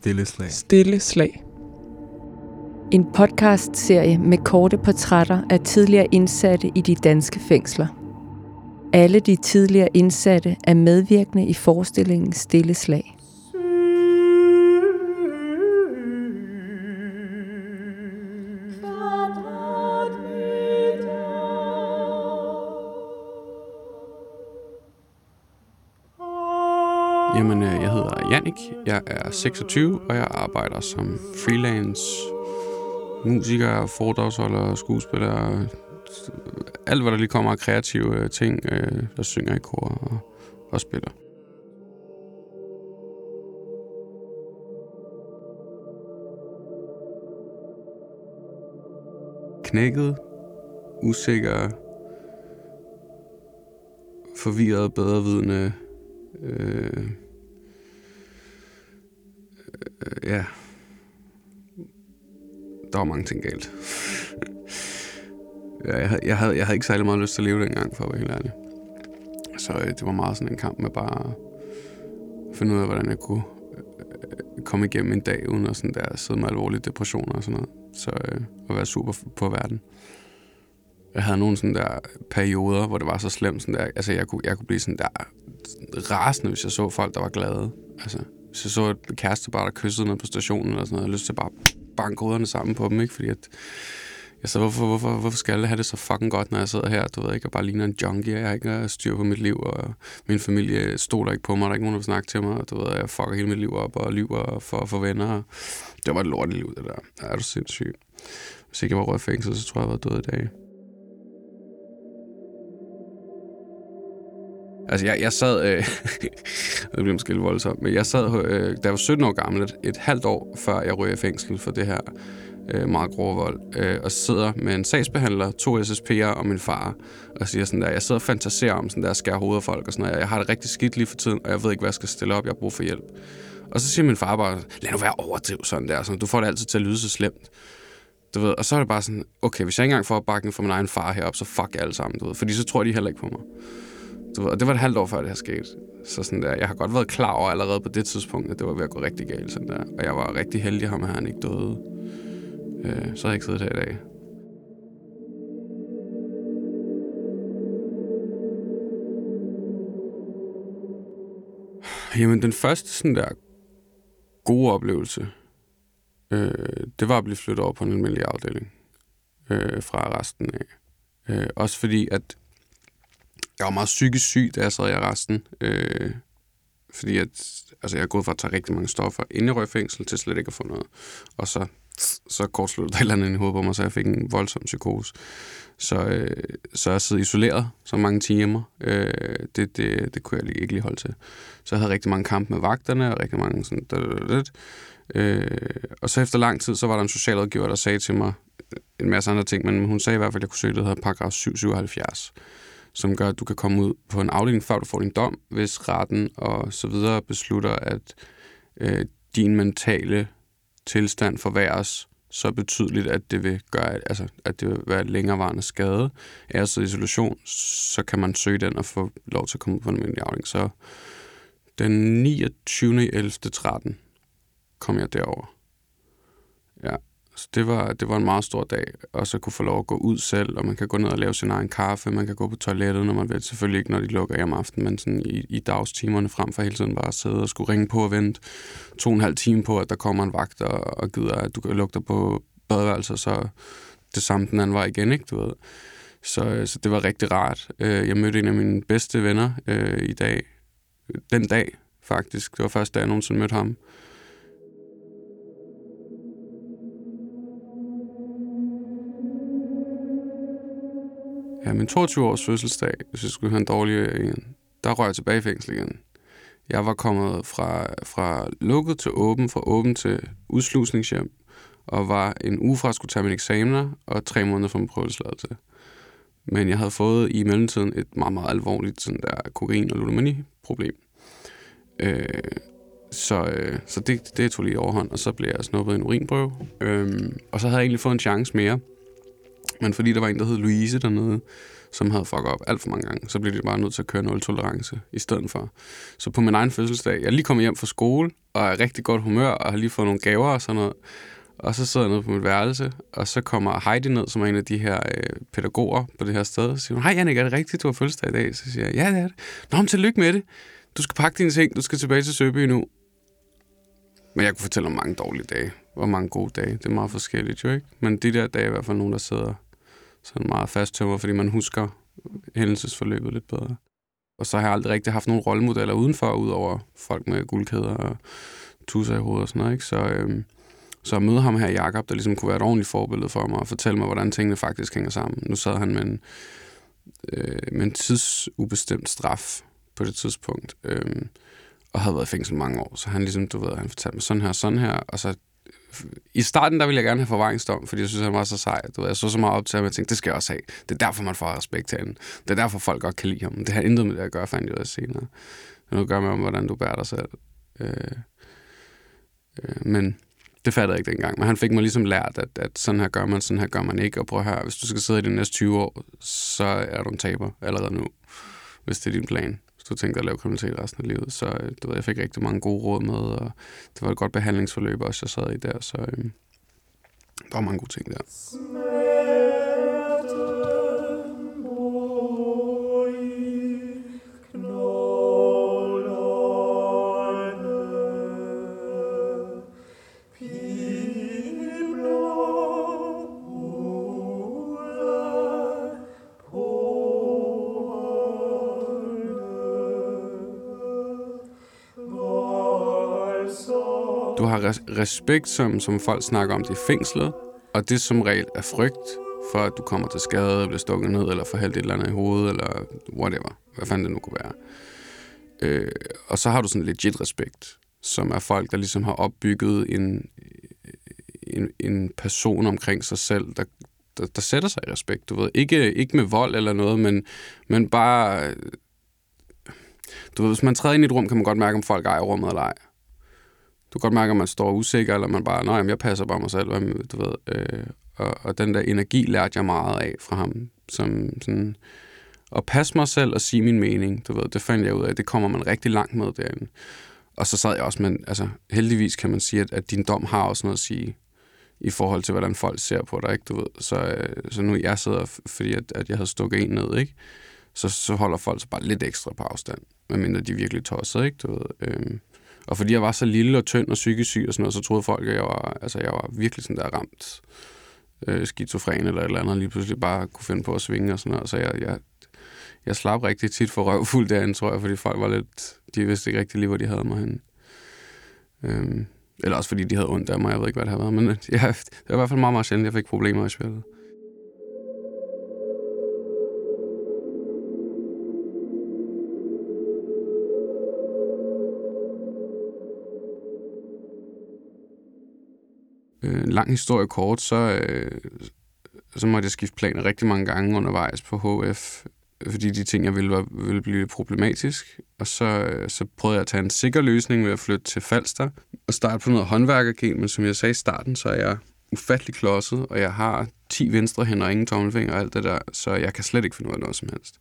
Stille slag. Stille slag. En podcast-serie med korte portrætter af tidligere indsatte i de danske fængsler. Alle de tidligere indsatte er medvirkende i forestillingen Stille Slag. Jamen, øh, jeg hedder Jannik, jeg er 26, og jeg arbejder som freelance musiker, foredragsholder, skuespiller, alt hvad der lige kommer af kreative øh, ting, øh, der synger i kor og, og spiller. Knækket, usikker, forvirret, bedrevidende, øh, øh, ja, der var mange ting galt. ja, jeg, jeg, havde, jeg havde ikke særlig meget lyst til at leve dengang, for at være helt ærlig. Så øh, det var meget sådan en kamp med bare at finde ud af, hvordan jeg kunne øh, komme igennem en dag, uden at sådan der, sidde med alvorlige depressioner og sådan noget. Så øh, at være super på verden. Jeg havde nogle sådan der perioder, hvor det var så slemt, sådan der, altså jeg kunne, jeg kunne blive sådan der rasende, hvis jeg så folk, der var glade. Altså, hvis jeg så et kæreste bare, der kyssede ned på stationen eller sådan noget, jeg havde lyst til bare banke hovederne sammen på dem, ikke? Fordi at, jeg så, hvorfor, hvorfor, hvorfor skal jeg have det så fucking godt, når jeg sidder her? Du ved ikke, jeg bare ligner en junkie, jeg har ikke styr på mit liv, og min familie stoler ikke på mig, der er ikke nogen, der vil snakke til mig, og du ved, jeg fucker hele mit liv op og lyver for at få venner. Det var et lort liv, det der. Ja, er du sindssyg. Hvis ikke jeg var rød fængsel, så tror jeg, jeg var død i dag. Altså, jeg, jeg sad... Øh, det bliver måske lidt voldsomt, men jeg sad, øh, da jeg var 17 år gammel, et, et halvt år før jeg røg i fængsel for det her øh, meget grove vold, øh, og sidder med en sagsbehandler, to SSP'er og min far, og siger sådan der, jeg sidder og fantaserer om sådan der, skære hovedet af folk og sådan noget. Jeg har det rigtig skidt lige for tiden, og jeg ved ikke, hvad jeg skal stille op, jeg har brug for hjælp. Og så siger min far bare, lad nu være overdriv sådan der, sådan, du får det altid til at lyde så slemt. Du ved, og så er det bare sådan, okay, hvis jeg ikke engang får opbakning fra min egen far herop, så fuck alle sammen, du ved, fordi så tror de heller ikke på mig. Du ved, og det var et halvt år før det her skete. Så sådan der, jeg har godt været klar over allerede på det tidspunkt, at det var ved at gå rigtig galt. Sådan der. Og jeg var rigtig heldig ham, at han ikke døde. Øh, så har jeg ikke siddet her i dag. Jamen, den første sådan der gode oplevelse, øh, det var at blive flyttet over på en almindelig afdeling øh, fra resten af. Øh, også fordi, at jeg var meget psykisk syg, da jeg sad i arresten. Øh, fordi at, altså jeg er gået fra at tage rigtig mange stoffer inde i røgfængsel til slet ikke at få noget. Og så, så kortsluttede der et eller andet i hovedet på mig, så jeg fik en voldsom psykose. Så, øh, så jeg sidder isoleret så mange timer. Øh, det, det, det kunne jeg lige, ikke lige holde til. Så jeg havde rigtig mange kampe med vagterne, og rigtig mange sådan... Øh, og så efter lang tid, så var der en socialrådgiver, der sagde til mig en masse andre ting, men hun sagde i hvert fald, at jeg kunne søge det, der hedder paragraf 777 som gør, at du kan komme ud på en afdeling, før du får din dom, hvis retten og så videre beslutter, at øh, din mentale tilstand forværres så betydeligt, at det vil gøre, altså, at det vil være længerevarende skade af at isolation, så kan man søge den og få lov til at komme på en almindelig afdeling. Så den 29. 11. 13 kom jeg derover. Ja, så det var, det var en meget stor dag, og så kunne få lov at gå ud selv, og man kan gå ned og lave sin egen kaffe, man kan gå på toilettet, når man vil. Selvfølgelig ikke, når de lukker hjem aften, men sådan i, i dagstimerne frem for hele tiden bare at sidde og skulle ringe på og vente to og en halv time på, at der kommer en vagt og, og gider, at du kan lugte på badeværelset, så det samme den anden vej igen, ikke, du ved. Så, øh, så det var rigtig rart. Øh, jeg mødte en af mine bedste venner øh, i dag, den dag faktisk. Det var første dag, jeg nogensinde mødte ham. Ja, min 22-års fødselsdag, hvis jeg skulle have en dårlig øh, en, der røg jeg tilbage i fængsel igen. Jeg var kommet fra, fra lukket til åben, fra åben til udslusningshjem, og var en uge fra at skulle tage mine eksamener, og tre måneder fra min prøvelseladelse. Men jeg havde fået i mellemtiden et meget, meget alvorligt sådan der kokain- og ludomani-problem. Øh, så, øh, så det, det tog lige overhånd, og så blev jeg snuppet en urinprøve. Øh, og så havde jeg egentlig fået en chance mere, men fordi der var en, der hed Louise dernede, som havde fucket op alt for mange gange. Så blev de bare nødt til at køre nul tolerance i stedet for. Så på min egen fødselsdag, jeg er lige kommet hjem fra skole, og er rigtig godt humør, og har lige fået nogle gaver og sådan noget. Og så sidder jeg nede på mit værelse, og så kommer Heidi ned, som er en af de her øh, pædagoger på det her sted, og siger, hej Jannik, er det rigtigt, du har fødselsdag i dag? Så siger jeg, ja, det er det. Nå, men tillykke med det. Du skal pakke dine ting, du skal tilbage til Søby nu. Men jeg kunne fortælle om mange dårlige dage, og mange gode dage. Det er meget forskelligt jo, ikke? Men de der dage er i hvert fald nogen, der sidder sådan meget fasttømmer, fordi man husker hændelsesforløbet lidt bedre. Og så har jeg aldrig rigtig haft nogen rollemodeller udenfor, udover folk med guldkæder og tusser i hovedet og sådan noget, ikke? Så, øhm, så at møde ham her, Jakob, der ligesom kunne være et ordentligt forbillede for mig og fortælle mig, hvordan tingene faktisk hænger sammen. Nu sad han med en, øh, med en tidsubestemt straf på det tidspunkt, øh, og havde været i fængsel mange år. Så han ligesom, du ved, han fortalte mig sådan her, sådan her, og så i starten, der ville jeg gerne have forvaringsdom, fordi jeg synes, han var så sej. Du ved, jeg så så meget op til ham, og jeg tænkte, det skal jeg også have. Det er derfor, man får respekt til ham. Det er derfor, folk godt kan lide ham. Det har intet med det at gøre, fandt jeg ud af senere. Det har noget at gøre med, hvordan du bærer dig selv. Øh, øh, men det fattede jeg ikke dengang, men han fik mig ligesom lært, at, at sådan her gør man, sådan her gør man ikke. Og prøv at høre, hvis du skal sidde i de næste 20 år, så er du en taber allerede nu, hvis det er din plan. Du tænker at lave kriminalitet resten af livet. Så øh, du ved, jeg fik rigtig mange gode råd med, og det var et godt behandlingsforløb også, jeg sad i der. Så øh, der var mange gode ting der. Du har res- respekt, som, som folk snakker om det i fængslet, og det som regel er frygt for, at du kommer til skade, bliver stukket ned, eller får hældt et eller andet i hovedet, eller whatever. Hvad fanden det nu kunne være. Øh, og så har du sådan legit respekt, som er folk, der ligesom har opbygget en, en, en person omkring sig selv, der, der, der sætter sig i respekt. Du ved, ikke, ikke med vold eller noget, men, men bare... Øh, du ved, hvis man træder ind i et rum, kan man godt mærke, om folk ejer rummet eller ej. Du kan godt mærke, at man står usikker, eller man bare, nej, jeg passer bare mig selv, du ved. Øh, og, og den der energi lærte jeg meget af fra ham, som sådan, at passe mig selv og sige min mening, du ved, det fandt jeg ud af, det kommer man rigtig langt med derinde. Og så sad jeg også, men altså, heldigvis kan man sige, at, at din dom har også noget at sige i forhold til, hvordan folk ser på dig, ikke, du ved. Så, øh, så nu jeg sidder, fordi at, at jeg havde stukket en ned, ikke, så, så holder folk sig bare lidt ekstra på afstand, medmindre de virkelig tosser, ikke, du ved. Øh, og fordi jeg var så lille og tynd og psykisk syg og sådan noget, så troede folk, at jeg var, altså, jeg var virkelig sådan der ramt øh, skizofren eller et eller andet, lige pludselig bare kunne finde på at svinge og sådan noget. Så jeg, jeg, jeg slap rigtig tit for røvfuld derinde, tror jeg, fordi folk var lidt, de vidste ikke rigtig lige, hvor de havde mig henne. Øhm, eller også fordi de havde ondt af mig, jeg ved ikke, hvad det har været. Men ja, det var i hvert fald meget, meget sjældent, jeg fik problemer i spillet. Øh, en lang historie kort, så, øh, så måtte jeg skifte planer rigtig mange gange undervejs på HF, fordi de ting, jeg ville, var, ville blive problematisk. Og så, øh, så prøvede jeg at tage en sikker løsning ved at flytte til Falster og starte på noget håndværkergen, men som jeg sagde i starten, så er jeg ufattelig klodset, og jeg har 10 venstre hænder og ingen tommelfinger og alt det der, så jeg kan slet ikke finde ud af noget som helst.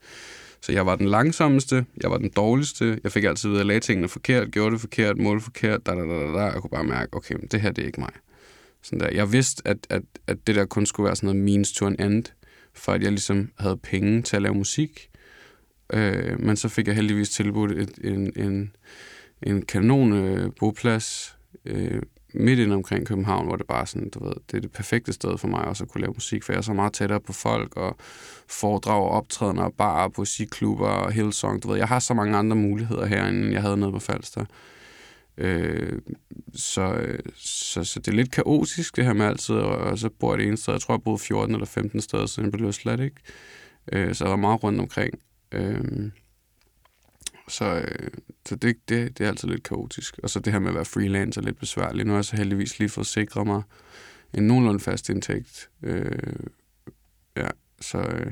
Så jeg var den langsommeste, jeg var den dårligste, jeg fik altid ved at lage tingene forkert, gjorde det forkert, målte forkert, da, da, da, da, jeg kunne bare mærke, okay, det her det er ikke mig. Sådan der. Jeg vidste, at, at, at det der kun skulle være sådan noget means to an end, for at jeg ligesom havde penge til at lave musik. Øh, men så fik jeg heldigvis tilbudt et, en, en, en kanon øh, boplads øh, midt ind omkring København, hvor det bare sådan, du ved, det er det perfekte sted for mig også at kunne lave musik, for jeg er så meget tættere på folk, og foredrag og optrædener, og bar, musikklubber og Hillsong, du ved, jeg har så mange andre muligheder herinde, end jeg havde nede på Falster. Øh, Øh, så, så, så det er lidt kaotisk, det her med altid, og, og så bor jeg det ene sted. Jeg tror, jeg boede 14 eller 15 steder, så jeg blev slet ikke. Øh, så jeg var meget rundt omkring. Øh, så, øh, så det, det, det er altid lidt kaotisk. Og så det her med at være freelancer er lidt besværligt. Nu har jeg så heldigvis lige fået sikret mig en nogenlunde fast indtægt. Øh, ja, så, øh,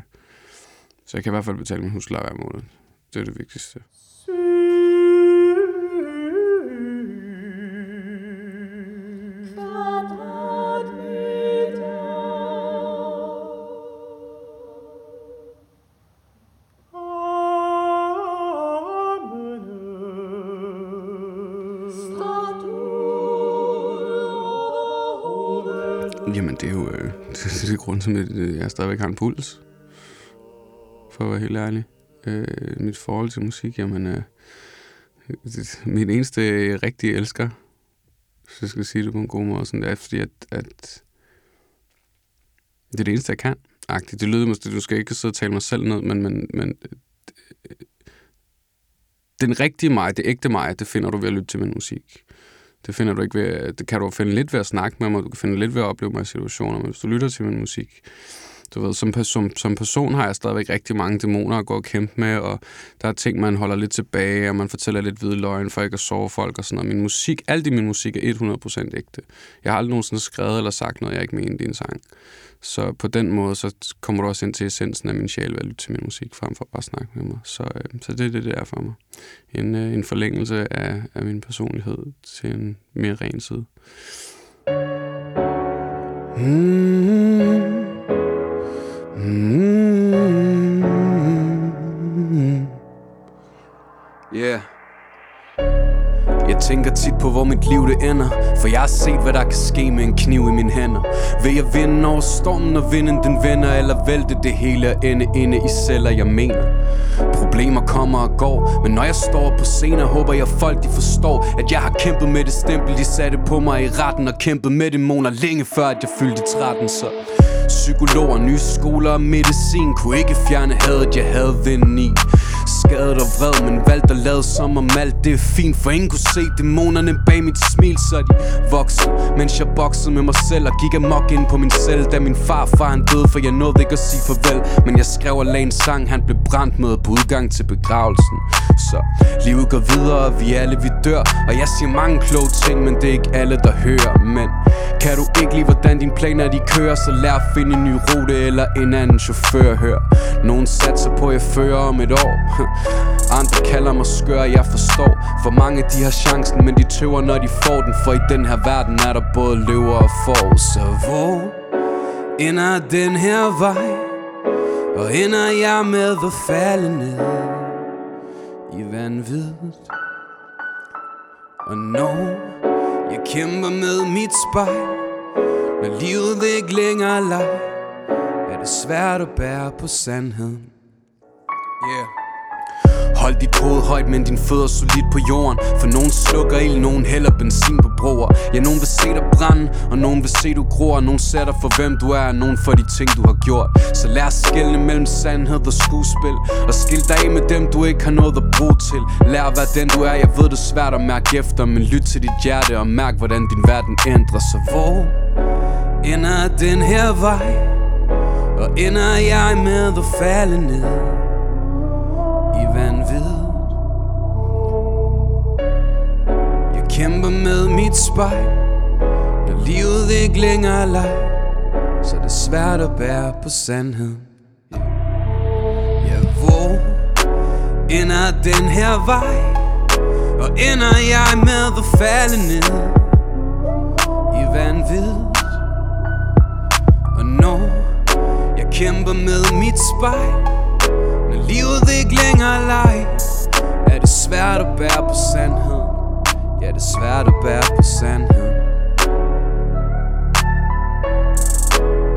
så jeg kan i hvert fald betale min husleje hver måned. Det er det vigtigste. Så det, er det grund til, at øh, jeg stadigvæk har en puls. For at være helt ærlig. Øh, mit forhold til musik, jamen... Øh, min eneste rigtige elsker, hvis jeg skal sige det på en god måde, sådan, der, fordi at, at det er det eneste, jeg kan. Agtigt. Det lyder måske, du skal ikke sidde og tale mig selv ned, men, men, men øh, øh, den rigtige mig, det ægte mig, det finder du ved at lytte til min musik. Det finder du ikke ved, det kan du finde lidt ved at snakke med mig, du kan finde lidt ved at opleve mig i situationer, men hvis du lytter til min musik, du ved, som, som, som person har jeg stadigvæk rigtig mange dæmoner at gå og kæmpe med, og der er ting, man holder lidt tilbage, og man fortæller lidt hvide løgn for ikke at sove folk og sådan noget. Min musik, alt i min musik er 100% ægte. Jeg har aldrig nogensinde skrevet eller sagt noget, jeg ikke mener i en sang. Så på den måde, så kommer du også ind til essensen af min sjæl ved at lytte til min musik, frem for bare at snakke med mig. Så, øh, så det er det, det er for mig. En, øh, en forlængelse af, af min personlighed til en mere ren side. Mm-hmm. Mm-hmm. Yeah. Jeg tænker tit på, hvor mit liv det ender For jeg har set, hvad der kan ske med en kniv i mine hænder Vil jeg vinde over stormen, når vinden den vender Eller vælte det hele og ende inde i celler, jeg mener Problemer kommer og går Men når jeg står på scenen, håber jeg folk de forstår At jeg har kæmpet med det stempel, de satte på mig i retten Og kæmpet med dæmoner længe før, at jeg fyldte 13 Så Psykologer, nye skoler og medicin. Kunne ikke fjerne hadet, jeg havde den i. Skadet og vred, men valgte at lade som om alt det er fint For ingen kunne se dæmonerne bag mit smil Så de voksede, mens jeg boxede med mig selv Og gik amok ind på min celle Da min farfar han døde, for jeg nåede ikke at sige farvel. Men jeg skrev og lagde en sang, han blev brændt med på udgang til begravelsen. Så livet går videre, og vi alle vi dør. Og jeg siger mange kloge ting, men det er ikke alle der hører. Men kan du ikke lide, hvordan dine planer de kører? Så lær at finde en ny rute eller en anden chauffør Hør, nogen satser på, at jeg fører om et år. Andre kalder mig skør, jeg forstår. For mange de har chancen, men de tøver når de får den. For i den her verden er der både løver og får. Så hvor ender den her vej? Og ender jeg med at falde ned? I vanvid Og når jeg kæmper med mit spejl Når livet ikke længere leg Er det svært at bære på sandheden. Yeah. Hold dit hoved højt, men din fødder solid på jorden. For nogen slukker ild, nogen hælder benzin på broer. Ja, nogen vil se dig brænde, og nogen vil se du gror. Nogen ser dig for hvem du er, og nogen for de ting du har gjort. Så lad os skille mellem sandhed og skuespil Og skil dig af med dem du ikke har noget at bruge til. Lær at være den du er, jeg ved det er svært at mærke efter Men lyt til dit hjerte og mærk hvordan din verden ændrer sig. Hvor ender den her vej? Og ender jeg med at falde ned? I vanvid Jeg kæmper med mit spejl Når livet ikke længere er leg Så er det svært at bære på sandheden Ja, hvor ender den her vej Og ender jeg med at falde ned I vanvid Og når jeg kæmper med mit spejl livet ikke længere leg. Er det svært at bære på sandhed Ja, det er svært at bære på sandhed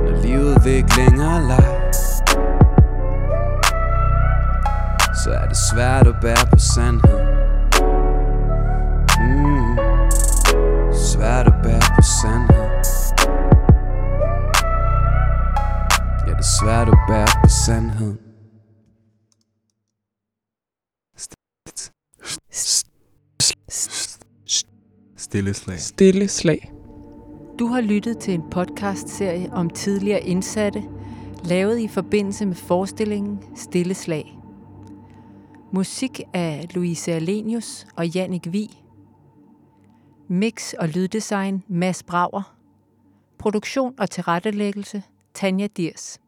Når livet ikke længere leg. Så er det svært at bære på sandhed mm. Svært at bære på sandhed Ja, det er svært at bære på sandhed Stille slag. Stille slag. Du har lyttet til en podcast-serie om tidligere indsatte, lavet i forbindelse med forestillingen Stille Slag. Musik af Louise Alenius og Jannik Vi. Mix og lyddesign Mads Braver. Produktion og tilrettelæggelse Tanja Diers.